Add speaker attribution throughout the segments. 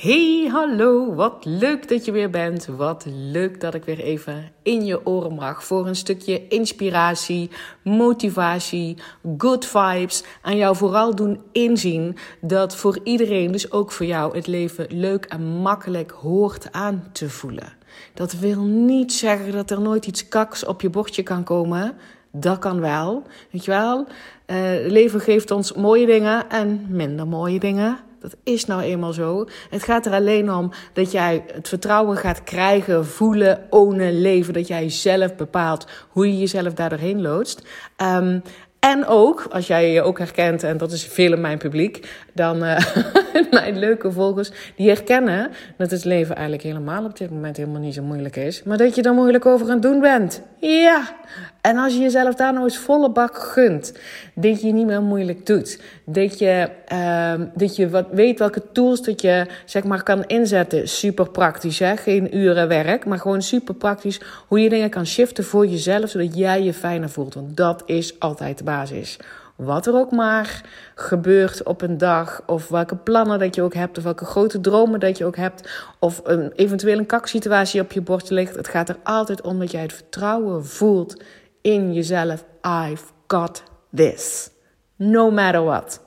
Speaker 1: Hey, hallo, wat leuk dat je weer bent. Wat leuk dat ik weer even in je oren mag voor een stukje inspiratie, motivatie, good vibes. En jou vooral doen inzien dat voor iedereen, dus ook voor jou, het leven leuk en makkelijk hoort aan te voelen. Dat wil niet zeggen dat er nooit iets kaks op je bordje kan komen. Dat kan wel. Weet je wel? Het leven geeft ons mooie dingen en minder mooie dingen. Dat is nou eenmaal zo. Het gaat er alleen om dat jij het vertrouwen gaat krijgen, voelen, ownen, leven. Dat jij zelf bepaalt hoe je jezelf daar doorheen loodst. Um, en ook, als jij je ook herkent, en dat is veel in mijn publiek, dan uh, mijn leuke volgers, die herkennen dat het leven eigenlijk helemaal op dit moment helemaal niet zo moeilijk is. Maar dat je er moeilijk over aan het doen bent. Ja, en als je jezelf daar nou eens volle bak gunt, dat je niet meer moeilijk doet. Dat je, uh, dat je wat weet welke tools dat je zeg maar kan inzetten. Super praktisch, hè? geen uren werk, maar gewoon super praktisch. Hoe je dingen kan shiften voor jezelf, zodat jij je fijner voelt. Want dat is altijd de basis. Wat er ook maar gebeurt op een dag, of welke plannen dat je ook hebt, of welke grote dromen dat je ook hebt, of een, eventueel een kaksituatie op je bord ligt. Het gaat er altijd om dat jij het vertrouwen voelt in jezelf. I've got this. No matter what.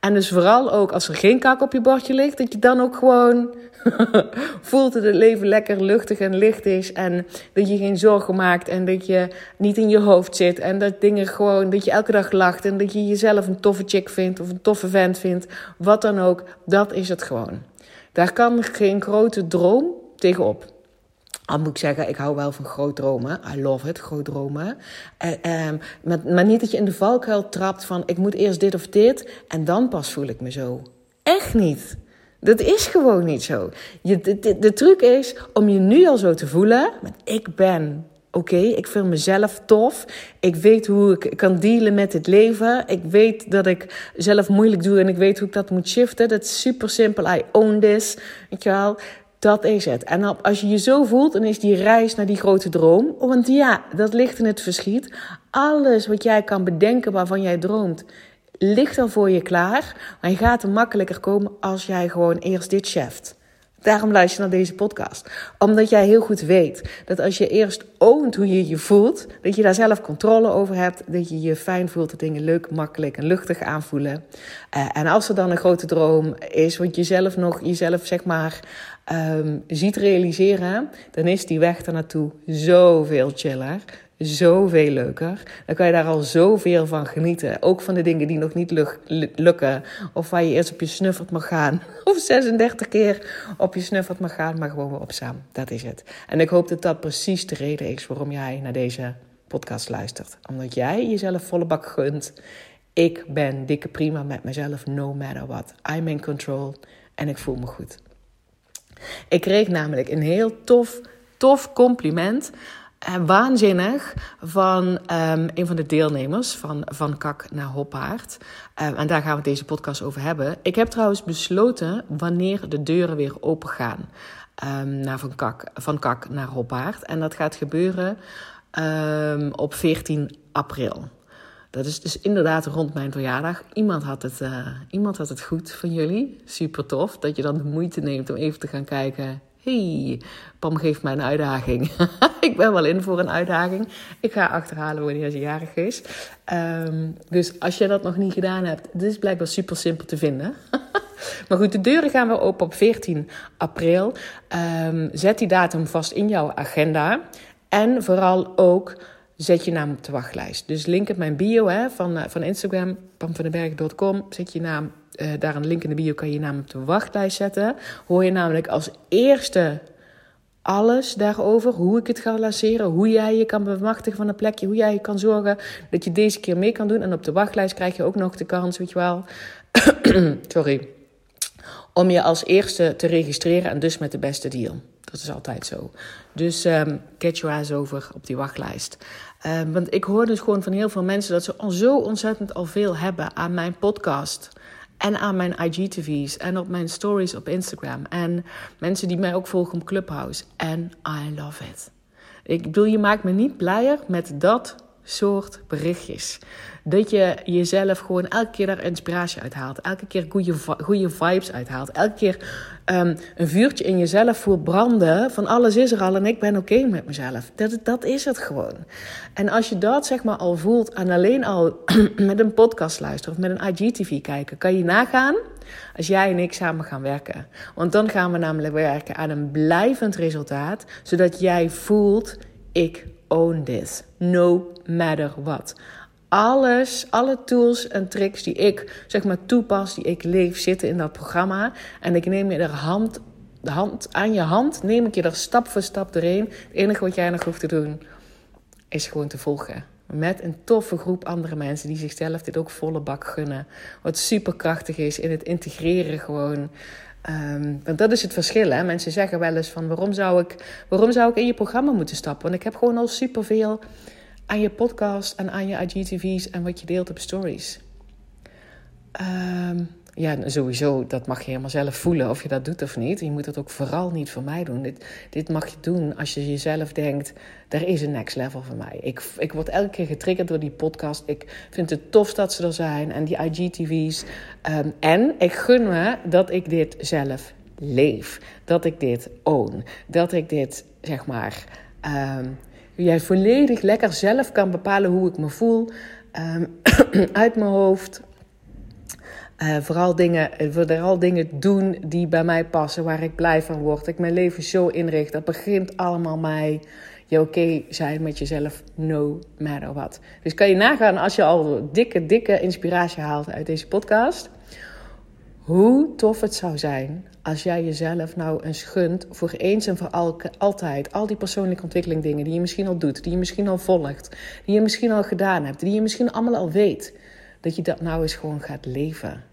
Speaker 1: En dus vooral ook als er geen kak op je bordje ligt, dat je dan ook gewoon voelt dat het leven lekker luchtig en licht is. En dat je geen zorgen maakt en dat je niet in je hoofd zit. En dat dingen gewoon, dat je elke dag lacht en dat je jezelf een toffe chick vindt of een toffe vent vindt. Wat dan ook, dat is het gewoon. Daar kan geen grote droom tegenop. Al moet ik zeggen, ik hou wel van groot dromen. I love it, groot dromen. Um, maar, maar niet dat je in de valkuil trapt van... ik moet eerst dit of dit en dan pas voel ik me zo. Echt niet. Dat is gewoon niet zo. Je, de, truc is om je nu al zo te voelen. Ik ben oké, ik vind mezelf tof. Ik weet hoe ik kan dealen met het leven. Ik weet dat ik zelf moeilijk doe en ik weet hoe ik dat moet shiften. Dat is super simpel. I own this. Weet je wel? Dat is het. En als je je zo voelt, dan is die reis naar die grote droom. Want ja, dat ligt in het verschiet. Alles wat jij kan bedenken waarvan jij droomt, ligt al voor je klaar. Maar je gaat er makkelijker komen als jij gewoon eerst dit cheft. Daarom luister je naar deze podcast. Omdat jij heel goed weet dat als je eerst oont hoe je je voelt, dat je daar zelf controle over hebt, dat je je fijn voelt, dat dingen leuk, makkelijk en luchtig aanvoelen. Uh, en als er dan een grote droom is, wat je zelf nog jezelf zeg maar um, ziet realiseren, dan is die weg er naartoe zoveel chiller, zoveel leuker. Dan kan je daar al zoveel van genieten. Ook van de dingen die nog niet lukken. Of waar je eerst op je snuffert mag gaan. Of 36 keer op je snuffert mag gaan, maar gewoon weer op samen. Dat is het. En ik hoop dat dat precies de reden is waarom jij naar deze podcast luistert. Omdat jij jezelf volle bak gunt. Ik ben dikke prima met mezelf, no matter what. I'm in control en ik voel me goed. Ik kreeg namelijk een heel tof, tof compliment uh, waanzinnig van um, een van de deelnemers van Van Kak naar Hoppaard. Um, en daar gaan we deze podcast over hebben. Ik heb trouwens besloten wanneer de deuren weer open gaan um, naar van, Kak, van Kak naar Hoppaard. En dat gaat gebeuren op 14 april. Dat is dus inderdaad rond mijn verjaardag. Iemand had, het, uh, iemand had het goed van jullie. Super tof dat je dan de moeite neemt om even te gaan kijken hey, Pam geeft mij een uitdaging. ik ben wel in voor een uitdaging. Ik ga achterhalen wanneer ze jarig is. Um, dus als je dat nog niet gedaan hebt, dit is blijkbaar super simpel te vinden. maar goed, de deuren gaan we open op 14 april. Um, zet die datum vast in jouw agenda. En vooral ook zet je naam op de wachtlijst. Dus link in mijn bio hè, van, uh, van Instagram, pamvandenberg.com. Zet je naam uh, daar een link in de bio kan je je naam op de wachtlijst zetten. Hoor je namelijk als eerste alles daarover. Hoe ik het ga lanceren. Hoe jij je kan bemachtigen van een plekje. Hoe jij kan zorgen dat je deze keer mee kan doen. En op de wachtlijst krijg je ook nog de kans, weet je wel. Sorry. Om je als eerste te registreren en dus met de beste deal. Dat is altijd zo. Dus um, get your ass over op die wachtlijst. Um, want ik hoor dus gewoon van heel veel mensen dat ze al zo ontzettend al veel hebben aan mijn podcast. En aan mijn IGTV's en op mijn stories op Instagram. En mensen die mij ook volgen op Clubhouse. En I love it. Ik bedoel, je maakt me niet blijer met dat soort berichtjes. Dat je jezelf gewoon elke keer daar inspiratie uithaalt. Elke keer goede, goede vibes uithaalt. Elke keer um, een vuurtje in jezelf voelt branden. Van alles is er al en ik ben oké met mezelf. Dat, dat is het gewoon. En als je dat zeg maar al voelt en alleen al met een podcast luisteren of met een IGTV kijken, kan je nagaan als jij en ik samen gaan werken. Want dan gaan we namelijk werken aan een blijvend resultaat, zodat jij voelt: ik own this, no matter what. Alles, alle tools en tricks die ik zeg maar toepas, die ik leef, zitten in dat programma. En ik neem je er hand, de hand aan je hand, neem ik je er stap voor stap doorheen. Het enige wat jij nog hoeft te doen, is gewoon te volgen. Met een toffe groep andere mensen die zichzelf dit ook volle bak gunnen. Wat superkrachtig is in het integreren gewoon. Um, want dat is het verschil. Hè? Mensen zeggen wel eens van waarom zou, ik, waarom zou ik in je programma moeten stappen? Want ik heb gewoon al superveel aan je podcast en aan je IGTV's en wat je deelt op stories. Um, ja, sowieso, dat mag je helemaal zelf voelen of je dat doet of niet. Je moet dat ook vooral niet voor mij doen. Dit, dit mag je doen als je jezelf denkt, er is een next level voor mij. Ik, ik word elke keer getriggerd door die podcast. Ik vind het tof dat ze er zijn en die IGTV's. Um, en ik gun me dat ik dit zelf leef. Dat ik dit own. Dat ik dit, zeg maar, um, jij volledig lekker zelf kan bepalen hoe ik me voel. Um, uit mijn hoofd, uh, vooral, dingen, vooral dingen doen die bij mij passen, waar ik blij van word. Ik mijn leven zo inricht. Dat begint allemaal mij je oké zijn met jezelf, no matter what. Dus kan je nagaan als je al dikke, dikke inspiratie haalt uit deze podcast. Hoe tof het zou zijn als jij jezelf nou eens gunt voor eens en voor al, altijd. Al die persoonlijke ontwikkeling dingen die je misschien al doet, die je misschien al volgt, die je misschien al gedaan hebt, die je misschien allemaal al weet. Dat je dat nou eens gewoon gaat leven.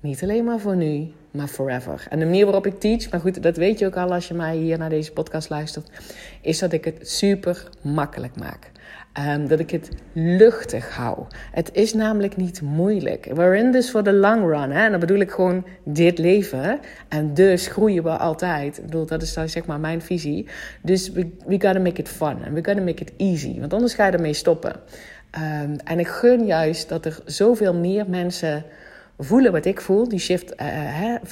Speaker 1: Niet alleen maar voor nu, maar forever. En de manier waarop ik teach, maar goed, dat weet je ook al als je mij hier naar deze podcast luistert, is dat ik het super makkelijk maak. Um, dat ik het luchtig hou. Het is namelijk niet moeilijk. We're in this for the long run. Hè? En dan bedoel ik gewoon dit leven. En dus groeien we altijd. Ik bedoel, dat is dan zeg maar mijn visie. Dus we, we gotta make it fun. En we gotta make it easy. Want anders ga je ermee stoppen. Um, en ik gun juist dat er zoveel meer mensen voelen wat ik voel, die shift uh,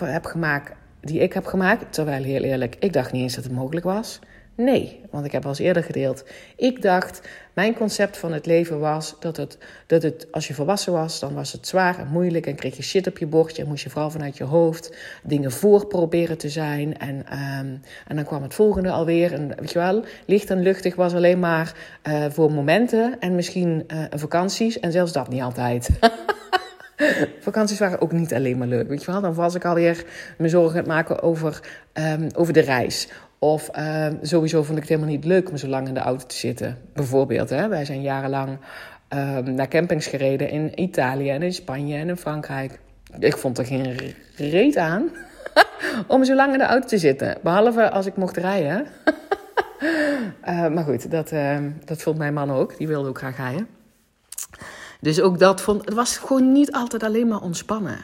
Speaker 1: heb gemaakt, die ik heb gemaakt. Terwijl, heel eerlijk, ik dacht niet eens dat het mogelijk was. Nee, want ik heb al eens eerder gedeeld. Ik dacht, mijn concept van het leven was dat het, dat het, als je volwassen was, dan was het zwaar en moeilijk en kreeg je shit op je bordje en moest je vooral vanuit je hoofd dingen voor proberen te zijn. En, um, en dan kwam het volgende alweer. En weet je wel, licht en luchtig was alleen maar uh, voor momenten en misschien vakanties en zelfs dat niet altijd. Vakanties waren ook niet alleen maar leuk. Weet je wel, dan was ik alweer me zorgen aan het maken over, um, over de reis. Of uh, sowieso vond ik het helemaal niet leuk om zo lang in de auto te zitten. Bijvoorbeeld, hè, wij zijn jarenlang um, naar campings gereden in Italië en in Spanje en in Frankrijk. Ik vond er geen reet aan om zo lang in de auto te zitten. Behalve als ik mocht rijden. uh, maar goed, dat, dat vond mijn man ook. Die wilde ook graag rijden. Dus ook dat vond, het was gewoon niet altijd alleen maar ontspannen.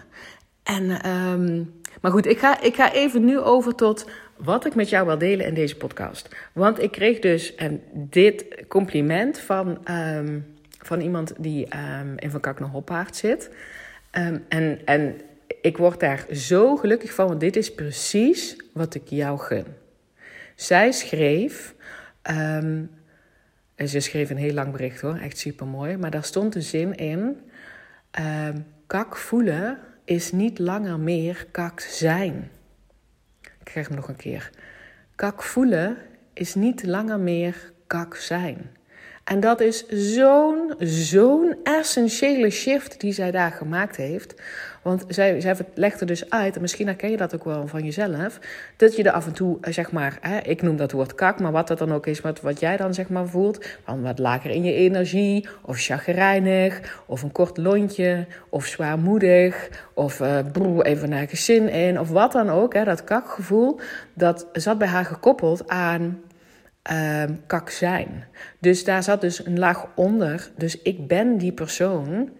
Speaker 1: En, um, maar goed, ik ga, ik ga even nu over tot wat ik met jou wil delen in deze podcast. Want ik kreeg dus en dit compliment van, um, van iemand die um, in Van Kak naar Hoppaard zit. en, en ik word daar zo gelukkig van, want dit is precies wat ik jou gun. Zij schreef. En ze schreef een heel lang bericht hoor, echt super mooi. Maar daar stond de zin in: uh, kak voelen is niet langer meer kak zijn. Ik krijg hem nog een keer. Kak voelen is niet langer meer kak zijn. En dat is zo'n, zo'n essentiële shift die zij daar gemaakt heeft. Want zij, zij legt dus uit, en misschien herken je dat ook wel van jezelf, dat je er af en toe, eh, zeg maar, hè, ik noem dat woord kak, maar wat dat dan ook is, wat, wat jij dan zeg maar voelt, van wat lager in je energie, of chagrijnig, of een kort lontje, of zwaarmoedig, of uh, broer, even naar gezin in, of wat dan ook, hè, dat kakgevoel, dat zat bij haar gekoppeld aan um, kak zijn. Dus daar zat dus een laag onder. Dus ik ben die persoon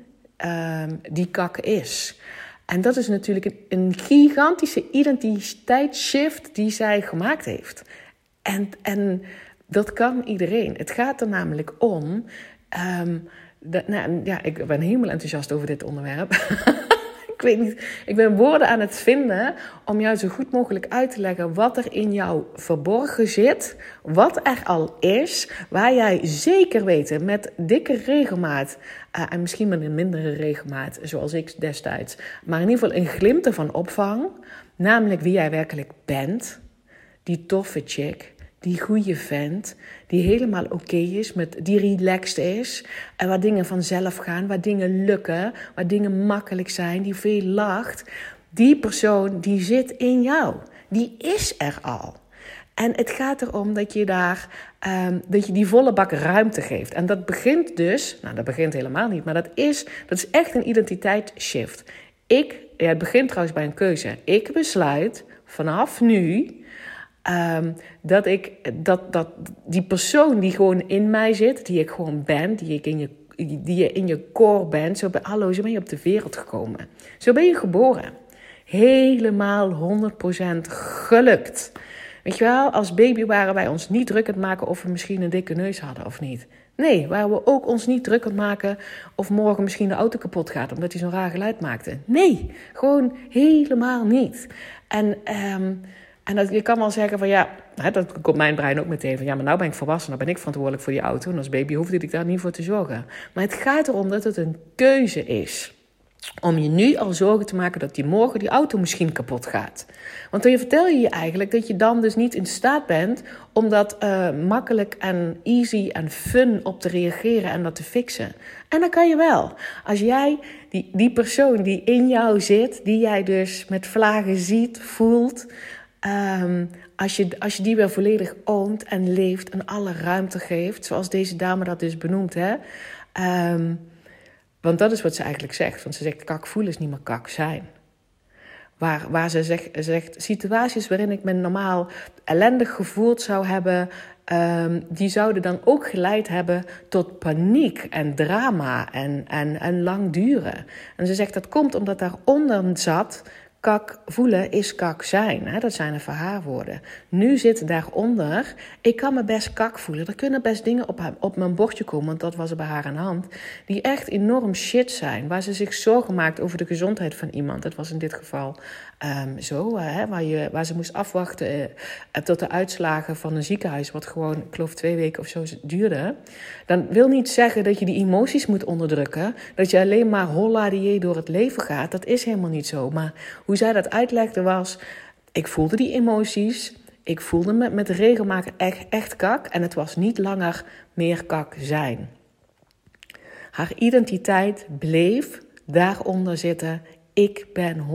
Speaker 1: um, die kak is. En dat is natuurlijk een, een gigantische identiteitsshift die zij gemaakt heeft. En, en dat kan iedereen. Het gaat er namelijk om ehm, nou, ja, ik ben helemaal enthousiast over dit onderwerp. ik weet niet, ik ben woorden aan het vinden om jou zo goed mogelijk uit te leggen wat er in jou verborgen zit, wat er al is, waar jij zeker weten met dikke regelmaat uh, en misschien met een mindere regelmaat, zoals ik destijds, maar in ieder geval een glimp ervan opvang, namelijk wie jij werkelijk bent, die toffe chick die goede vent, die helemaal oké is, met, die relaxed is, en waar dingen vanzelf gaan, waar dingen lukken, waar dingen makkelijk zijn, die veel lacht, die persoon die zit in jou. Die is er al. En het gaat erom dat je daar um, dat je die volle bak ruimte geeft. En dat begint dus, nou dat begint helemaal niet, maar dat is, dat is echt een identiteitsshift. Ik, ja, het begint trouwens bij een keuze. Ik besluit vanaf nu Um, dat ik dat, dat die persoon die gewoon in mij zit, die ik gewoon ben, die ik in je, die je in je core bent, zo ben, hallo, zo ben je op de wereld gekomen. Zo ben je geboren. Helemaal 100% gelukt. Weet je wel, als baby waren wij ons niet druk het maken of we misschien een dikke neus hadden of niet. Nee, waren we ook ons niet druk het maken of morgen misschien de auto kapot gaat omdat hij zo'n raar geluid maakte. Nee, gewoon helemaal niet. En um, en dat, je kan wel zeggen van ja, hè, dat komt mijn brein ook meteen van ja, maar nou ben ik volwassen, nou ben ik verantwoordelijk voor die auto. En als baby hoefde ik daar niet voor te zorgen. Maar het gaat erom dat het een keuze is. Om je nu al zorgen te maken dat die morgen die auto misschien kapot gaat. Want dan vertel je je eigenlijk dat je dan dus niet in staat bent om dat uh, makkelijk en easy en fun op te reageren en dat te fixen. En dan kan je wel. Als jij die, die persoon die in jou zit, die jij dus met vlagen ziet, voelt, Um, als, je, als je die weer volledig oont en leeft en alle ruimte geeft, zoals deze dame dat dus benoemt, hè. Um, want dat is wat ze eigenlijk zegt. Want ze zegt, kak voelen is niet meer kak zijn. Waar, waar ze zegt, zegt, situaties waarin ik me normaal ellendig gevoeld zou hebben, um, die zouden dan ook geleid hebben tot paniek en drama en, en, en lang duren. En ze zegt dat komt omdat daaronder zat kak voelen is kak zijn. Hè? Dat zijn een verhaarwoorden. Nu zit daaronder, ik kan me best kak voelen. Er kunnen best dingen op, op mijn bordje komen, want dat was er bij haar aan de hand. Die echt enorm shit zijn. Waar ze zich zorgen maakt over de gezondheid van iemand. Dat was in dit geval um, zo. Hè? Waar, je, waar ze moest afwachten uh, tot de uitslagen van een ziekenhuis. Wat gewoon, ik twee weken of zo duurde. Dan wil niet zeggen dat je die emoties moet onderdrukken. Dat je alleen maar holla die door het leven gaat. Dat is helemaal niet zo. Maar hoe zij dat uitlegde was, ik voelde die emoties. Ik voelde me met regelmaat echt, echt kak. En het was niet langer meer kak zijn. Haar identiteit bleef daaronder zitten. Ik ben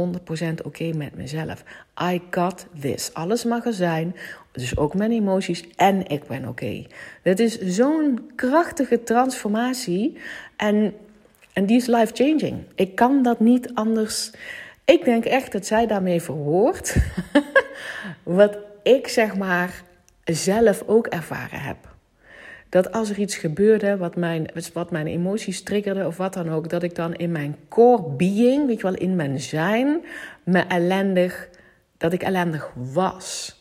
Speaker 1: 100% oké met mezelf. I got this. Alles mag er zijn. Dus ook mijn emoties. En ik ben oké. Okay. Het is zo'n krachtige transformatie. En, en die is life-changing. Ik kan dat niet anders ik denk echt dat zij daarmee verwoordt wat ik zeg maar zelf ook ervaren heb. Dat als er iets gebeurde wat mijn, wat mijn emoties triggerde of wat dan ook, dat ik dan in mijn core being, weet je wel, in mijn zijn, me ellendig, dat ik ellendig was.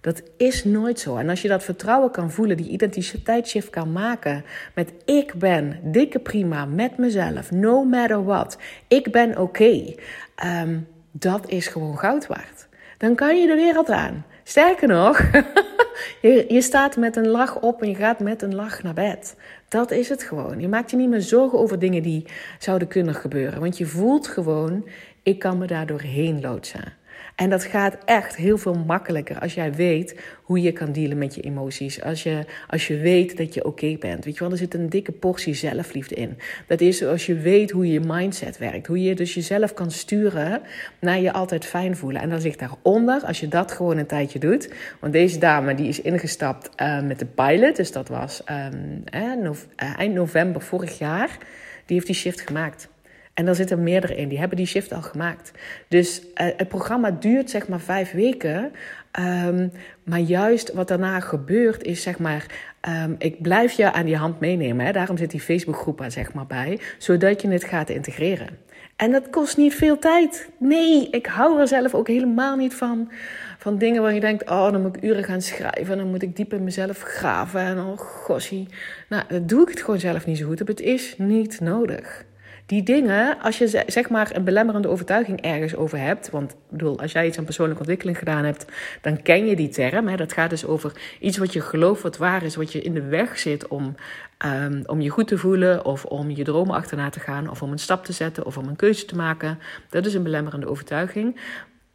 Speaker 1: Dat is nooit zo. En als je dat vertrouwen kan voelen, die identiteitsshift kan maken met ik ben dikke prima met mezelf, no matter what. Ik ben oké. Ehm, dat is gewoon goud waard. Dan kan je de wereld aan. Sterker nog, je, je staat met een lach op en je gaat met een lach naar bed. Dat is het gewoon. Je maakt je niet meer zorgen over dingen die zouden kunnen gebeuren. Want je voelt gewoon, ik kan me daar doorheen loodsen. En dat gaat echt heel veel makkelijker als jij weet hoe je kan dealen met je emoties. Als je, als je weet dat je oké bent. Weet je wel, er zit een dikke portie zelfliefde in. Dat is als je weet hoe je mindset werkt. Hoe je dus jezelf kan sturen naar je altijd fijn voelen. En dan zit daaronder, als je dat gewoon een tijdje doet. Want deze dame die is ingestapt uh, met de pilot. Dus dat was um, eh, eind november vorig jaar. Die heeft die shift gemaakt. En daar zitten meerdere in, die hebben die shift al gemaakt. Dus uh, het programma duurt zeg maar vijf weken. Um, maar juist wat daarna gebeurt is zeg maar Ehm, ik blijf je aan die hand meenemen. Hè? Daarom zit die Facebookgroep er zeg maar bij. Zodat je het gaat integreren. En dat kost niet veel tijd. Nee, ik hou er zelf ook helemaal niet van. Van dingen waar je denkt, oh, dan moet ik uren gaan schrijven. En dan moet ik diep in mezelf graven. En oh, gossie. Nou, doe ik het gewoon zelf niet zo goed. Het is niet nodig. Die dingen, als je zeg maar een belemmerende overtuiging ergens over hebt. Want bedoel, als jij iets aan persoonlijke ontwikkeling gedaan hebt, dan ken je die term. Hè? Dat gaat dus over iets wat je gelooft wat waar is, wat je in de weg zit om, um, om je goed te voelen. Of om je dromen achterna te gaan. Of om een stap te zetten. Of om een keuze te maken. Dat is een belemmerende overtuiging.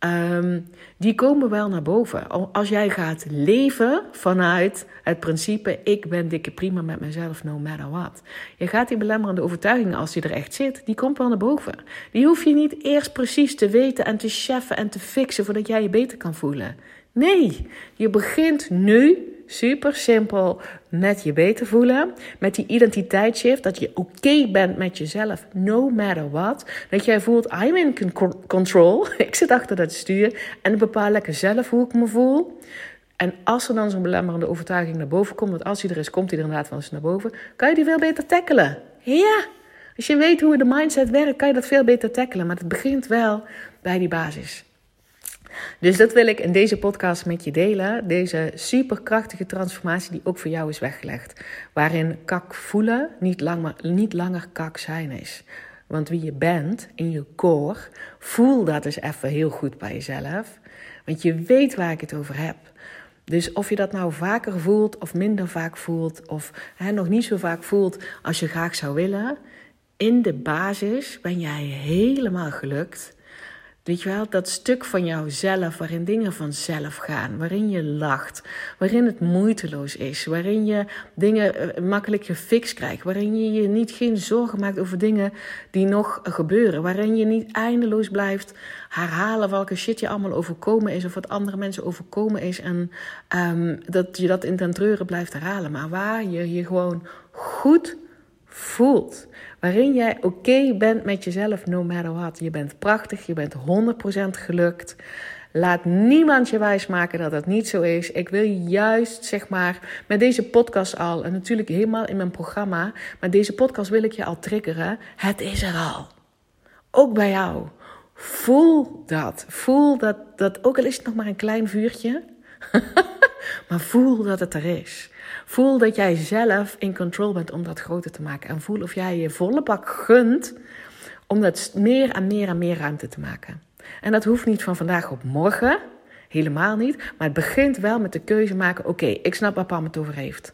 Speaker 1: Um, die komen wel naar boven. Als jij gaat leven vanuit het principe: ik ben dikke prima met mezelf, no matter what. Je gaat die belemmerende overtuiging, als die er echt zit, die komt wel naar boven. Die hoef je niet eerst precies te weten en te cheffen en te fixen voordat jij je beter kan voelen. Nee, je begint nu super simpel met je beter voelen. Met die identiteitsshift. Dat je oké bent met jezelf, no matter what. Dat jij voelt, I'm in control. ik zit achter dat stuur. En ik bepaal lekker zelf hoe ik me voel. En als er dan zo'n belemmerende overtuiging naar boven komt, want als die er is, komt die er inderdaad wel eens naar boven, kan je die veel beter tackelen. Ja, als je weet hoe de mindset werkt, kan je dat veel beter tackelen. Maar het begint wel bij die basis. Dus dat wil ik in deze podcast met je delen. Deze superkrachtige transformatie die ook voor jou is weggelegd. Waarin kak voelen niet, lang, niet langer kak zijn is. Want wie je bent in je core, voel dat eens even heel goed bij jezelf. Want je weet waar ik het over heb. Dus of je dat nou vaker voelt of minder vaak voelt, of hè, nog niet zo vaak voelt als je graag zou willen, in de basis ben jij helemaal gelukt Weet je wel, dat stuk van jouzelf waarin dingen vanzelf gaan, waarin je lacht, waarin het moeiteloos is, waarin je dingen eh, makkelijk gefixt krijgt, waarin je je niet geen zorgen maakt over dingen die nog gebeuren, waarin je niet eindeloos blijft herhalen welke shit je allemaal overkomen is of wat andere mensen overkomen is en um, dat je dat in ten treuren blijft herhalen, maar waar je je gewoon goed voelt. Waarin jij oké bent met jezelf, no matter what. Je bent prachtig, je bent 100% gelukt. Laat niemand je wijsmaken dat dat niet zo is. Ik wil juist, zeg maar, met deze podcast al, en natuurlijk helemaal in mijn programma, maar deze podcast wil ik je al triggeren. Het is er al. Ook bij jou. Voel dat. Voel dat, dat ook al is het nog maar een klein vuurtje, maar voel dat het er is. Voel dat jij zelf in control bent om dat groter te maken. En voel of jij je volle bak gunt om dat meer en meer en meer ruimte te maken. En dat hoeft niet van vandaag op morgen. Helemaal niet. Maar het begint wel met de keuze maken: oké, ik snap waar Pam het over heeft.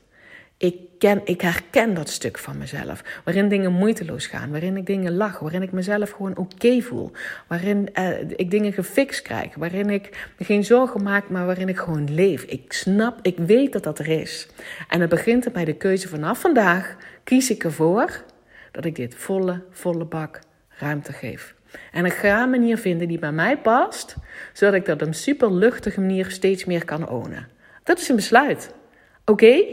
Speaker 1: Ik, ken, ik herken dat stuk van mezelf. Waarin dingen moeiteloos gaan. Waarin ik dingen lach. Waarin ik mezelf gewoon oké voel. Waarin uh, ik dingen gefixt krijg. Waarin ik me geen zorgen maak, maar waarin ik gewoon leef. Ik snap, ik weet dat dat er is. En het begint bij de keuze vanaf vandaag. Kies ik ervoor dat ik dit volle, volle bak ruimte geef. En ik ga een manier vinden die bij mij past. Zodat ik dat op een super luchtige manier steeds meer kan ownen. Dat is een besluit. Oké?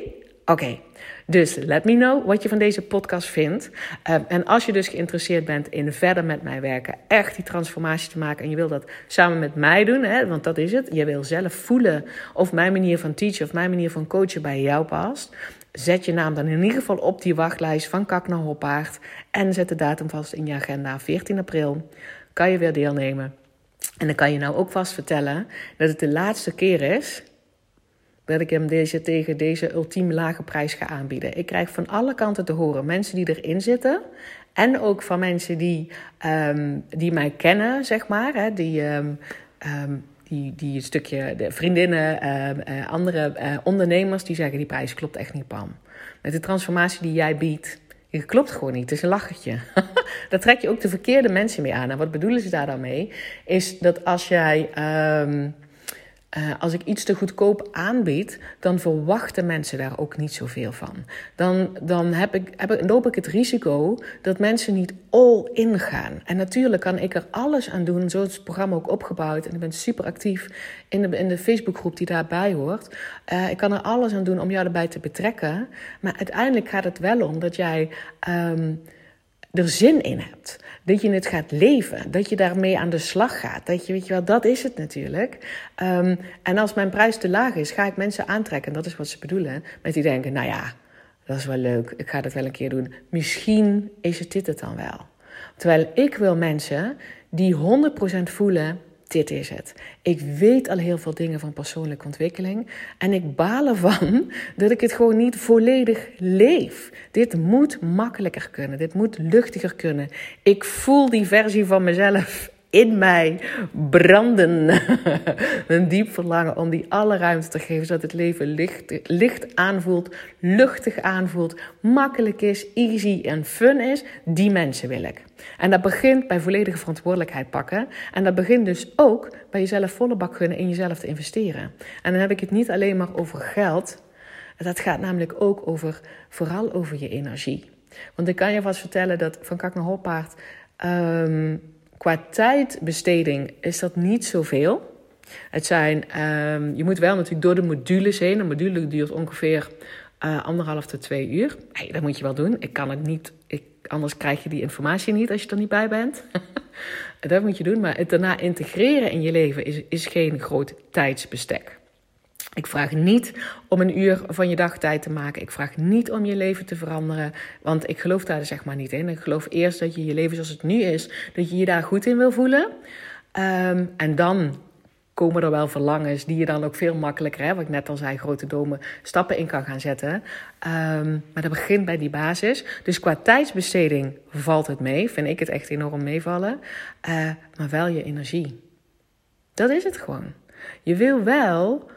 Speaker 1: Oké, dus let me know wat je van deze podcast vindt. Ehm, en als je dus geïnteresseerd bent in verder met mij werken, echt die transformatie te maken en je wil dat samen met mij doen, hè, want dat is het. Je wil zelf voelen of mijn manier van teachen of mijn manier van coachen bij jou past. Zet je naam dan in ieder geval op die wachtlijst van Kak naar Hoppaard en zet de datum vast in je agenda. 14 april kan je weer deelnemen. En dan kan je nou ook vast vertellen dat het de laatste keer is dat ik hem deze, tegen deze ultiem lage prijs ga aanbieden. Ik krijg van alle kanten te horen mensen die erin zitten. En ook van mensen die, um, die mij kennen, zeg maar. Hè, die, um, um, die, die een stukje de vriendinnen, uh, andere uh, ondernemers, die zeggen: die prijs klopt echt niet, Pam. Met de transformatie die jij biedt, die klopt gewoon niet. Het is een lachertje. Daar trek je ook de verkeerde mensen mee aan. En wat bedoelen ze daar dan mee? Is dat als jij. Uh, als ik iets te goedkoop aanbied, dan verwachten mensen daar ook niet zoveel van. Dan, dan heb ik, heb loop ik het risico dat mensen niet all in gaan. En natuurlijk kan ik er alles aan doen. Zo is het programma ook opgebouwd. En ik ben super actief in de, in de Facebookgroep die daarbij hoort. Uh, ik kan er alles aan doen om jou erbij te betrekken. Maar uiteindelijk gaat het wel om dat jij. Um, er zin in hebt. Dat je het gaat leven. Dat je daarmee aan de slag gaat. Dat je, weet je wel, dat is het natuurlijk. Um, en als mijn prijs te laag is, ga ik mensen aantrekken. Dat is wat ze bedoelen. Met die denken, nou ja, dat is wel leuk. Ik ga dat wel een keer doen. Misschien is het dit het dan wel. Terwijl ik wil mensen die 100% voelen dit is het. Ik weet al heel veel dingen van persoonlijke ontwikkeling. En ik baal ervan dat ik het gewoon niet volledig leef. Dit moet makkelijker kunnen. Dit moet luchtiger kunnen. Ik voel die versie van mezelf in mij branden. een diep verlangen om die alle ruimte te geven, zodat het leven licht, licht aanvoelt, luchtig aanvoelt, makkelijk is, easy en fun is. Die mensen wil ik. En dat begint bij volledige verantwoordelijkheid pakken. En dat begint dus ook bij jezelf volle bak gunnen in jezelf te investeren. En dan heb ik het niet alleen maar over geld. Dat gaat namelijk ook over, vooral over je energie. Want ik kan je vast vertellen dat van Kak naar Hoppaard... Um, qua tijdbesteding is dat niet zoveel. Het zijn, um, je moet wel natuurlijk door de modules heen. Een module duurt ongeveer uh, anderhalf tot twee uur. Dat moet je wel doen. Ik kan het niet, ik, anders krijg je die informatie niet als je er niet bij bent. dat moet je doen. Maar het daarna integreren in je leven is, is geen groot tijdsbestek. Ik vraag niet om een uur van je dag tijd te maken. Ik vraag niet om je leven te veranderen. Want ik geloof daar zeg maar niet in. Ik geloof eerst dat je je leven zoals het nu is, dat je je daar goed in wil voelen. Um, en dan komen er wel verlangens die je dan ook veel makkelijker, wat ik net al zei, grote domen, stappen in kan gaan zetten. Um, maar dat begint bij die basis. Dus qua tijdsbesteding valt het mee. Vind ik het echt enorm meevallen. Uh, maar wel je energie. Dat is het gewoon. Je wil wel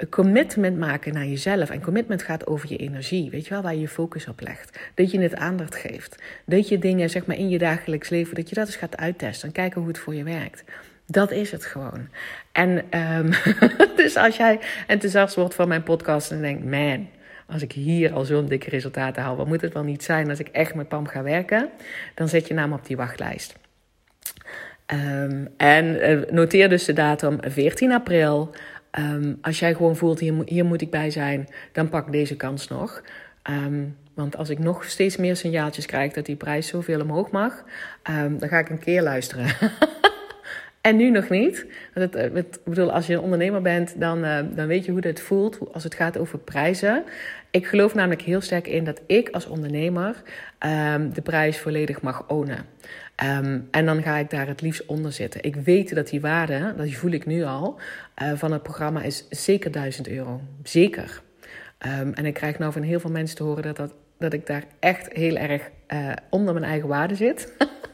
Speaker 1: een commitment maken naar jezelf. En commitment gaat over je energie. Weet je wel, waar je je focus op legt. Dat je het aandacht geeft. Dat je dingen zeg maar, in je dagelijks leven, dat je dat eens gaat uittesten. En kijken hoe het voor je werkt. Dat is het gewoon. En um, dus als jij enthousiast wordt van mijn podcast en denkt, man, als ik hier al zo'n dikke resultaten haal, wat moet het wel niet zijn als ik echt met Pam ga werken? Dan zet je naam op die wachtlijst. Um, en uh, noteer dus de datum 14 april. Um, als jij gewoon voelt, hier, hier moet ik bij zijn, dan pak deze kans nog. Um, want als ik nog steeds meer signaaltjes krijg dat die prijs zoveel omhoog mag, um, dan ga ik een keer luisteren. en nu nog niet. Want het, ik bedoel, als je een ondernemer bent, dan, uh, dan weet je hoe het voelt als het gaat over prijzen. Ik geloof namelijk heel sterk in dat ik als ondernemer de prijs volledig mag ownen. Um, en dan ga ik daar het liefst onder zitten. Ik weet dat die waarde, dat voel ik nu al, uh, van het programma is zeker 1000 euro. Zeker. Um, en ik krijg nou van heel veel mensen te horen dat, dat, dat ik daar echt heel erg uh, onder mijn eigen waarde zit.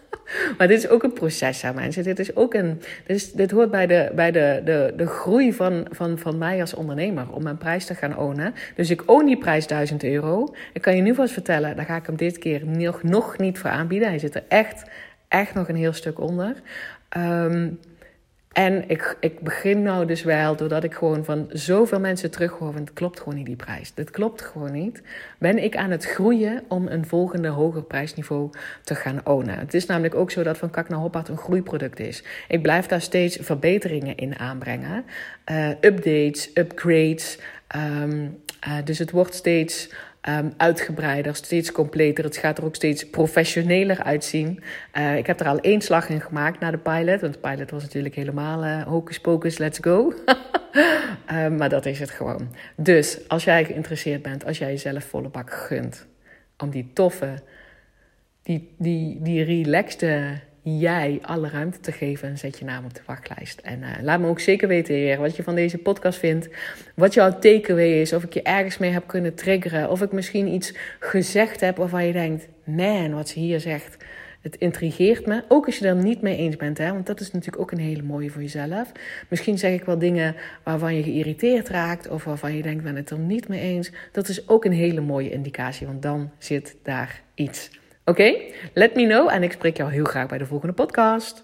Speaker 1: maar dit is ook een proces aan mensen. Dit, is ook een, dit, is, dit hoort bij, de, bij de, de, de groei van, van, van mij als ondernemer. Om mijn prijs te gaan ownen. Dus ik own die prijs 1000 euro. Ik kan je nu vast vertellen, daar ga ik hem dit keer nog, nog niet voor aanbieden. Hij zit er echt echt nog een heel stuk onder. Um, en ik, ik begin nou dus wel, doordat ik gewoon van zoveel mensen terughoor, van het klopt gewoon niet die prijs. Dit klopt gewoon niet. Ben ik aan het groeien om een volgende hoger prijsniveau te gaan ownen. Het is namelijk ook zo dat Van Kak naar Hoppaard een groeiproduct is. Ik blijf daar steeds verbeteringen in aanbrengen. Uh, updates, upgrades. Um, uh, dus het wordt steeds um, uitgebreider, steeds completer. Het gaat er ook steeds professioneler uitzien. Uh, ik heb er al één slag in gemaakt na de pilot. Want de pilot was natuurlijk helemaal uh, hocus pocus, let's go. um, maar dat is het gewoon. Dus als jij geïnteresseerd bent, als jij jezelf volle bak gunt... om die toffe, die, die, die relaxte jij alle ruimte te geven en zet je naam op de wachtlijst. En uh, laat me ook zeker weten, heer, wat je van deze podcast vindt. Wat jouw takeaway is. Of ik je ergens mee heb kunnen triggeren. Of ik misschien iets gezegd heb waarvan je denkt: man, wat ze hier zegt. Het intrigeert me. Ook als je er niet mee eens bent, hè? want dat is natuurlijk ook een hele mooie voor jezelf. Misschien zeg ik wel dingen waarvan je geïrriteerd raakt of waarvan je denkt: ben het er niet mee eens. Dat is ook een hele mooie indicatie, want dan zit daar iets. Oké, let me know en ik spreek jou heel graag bij de volgende podcast.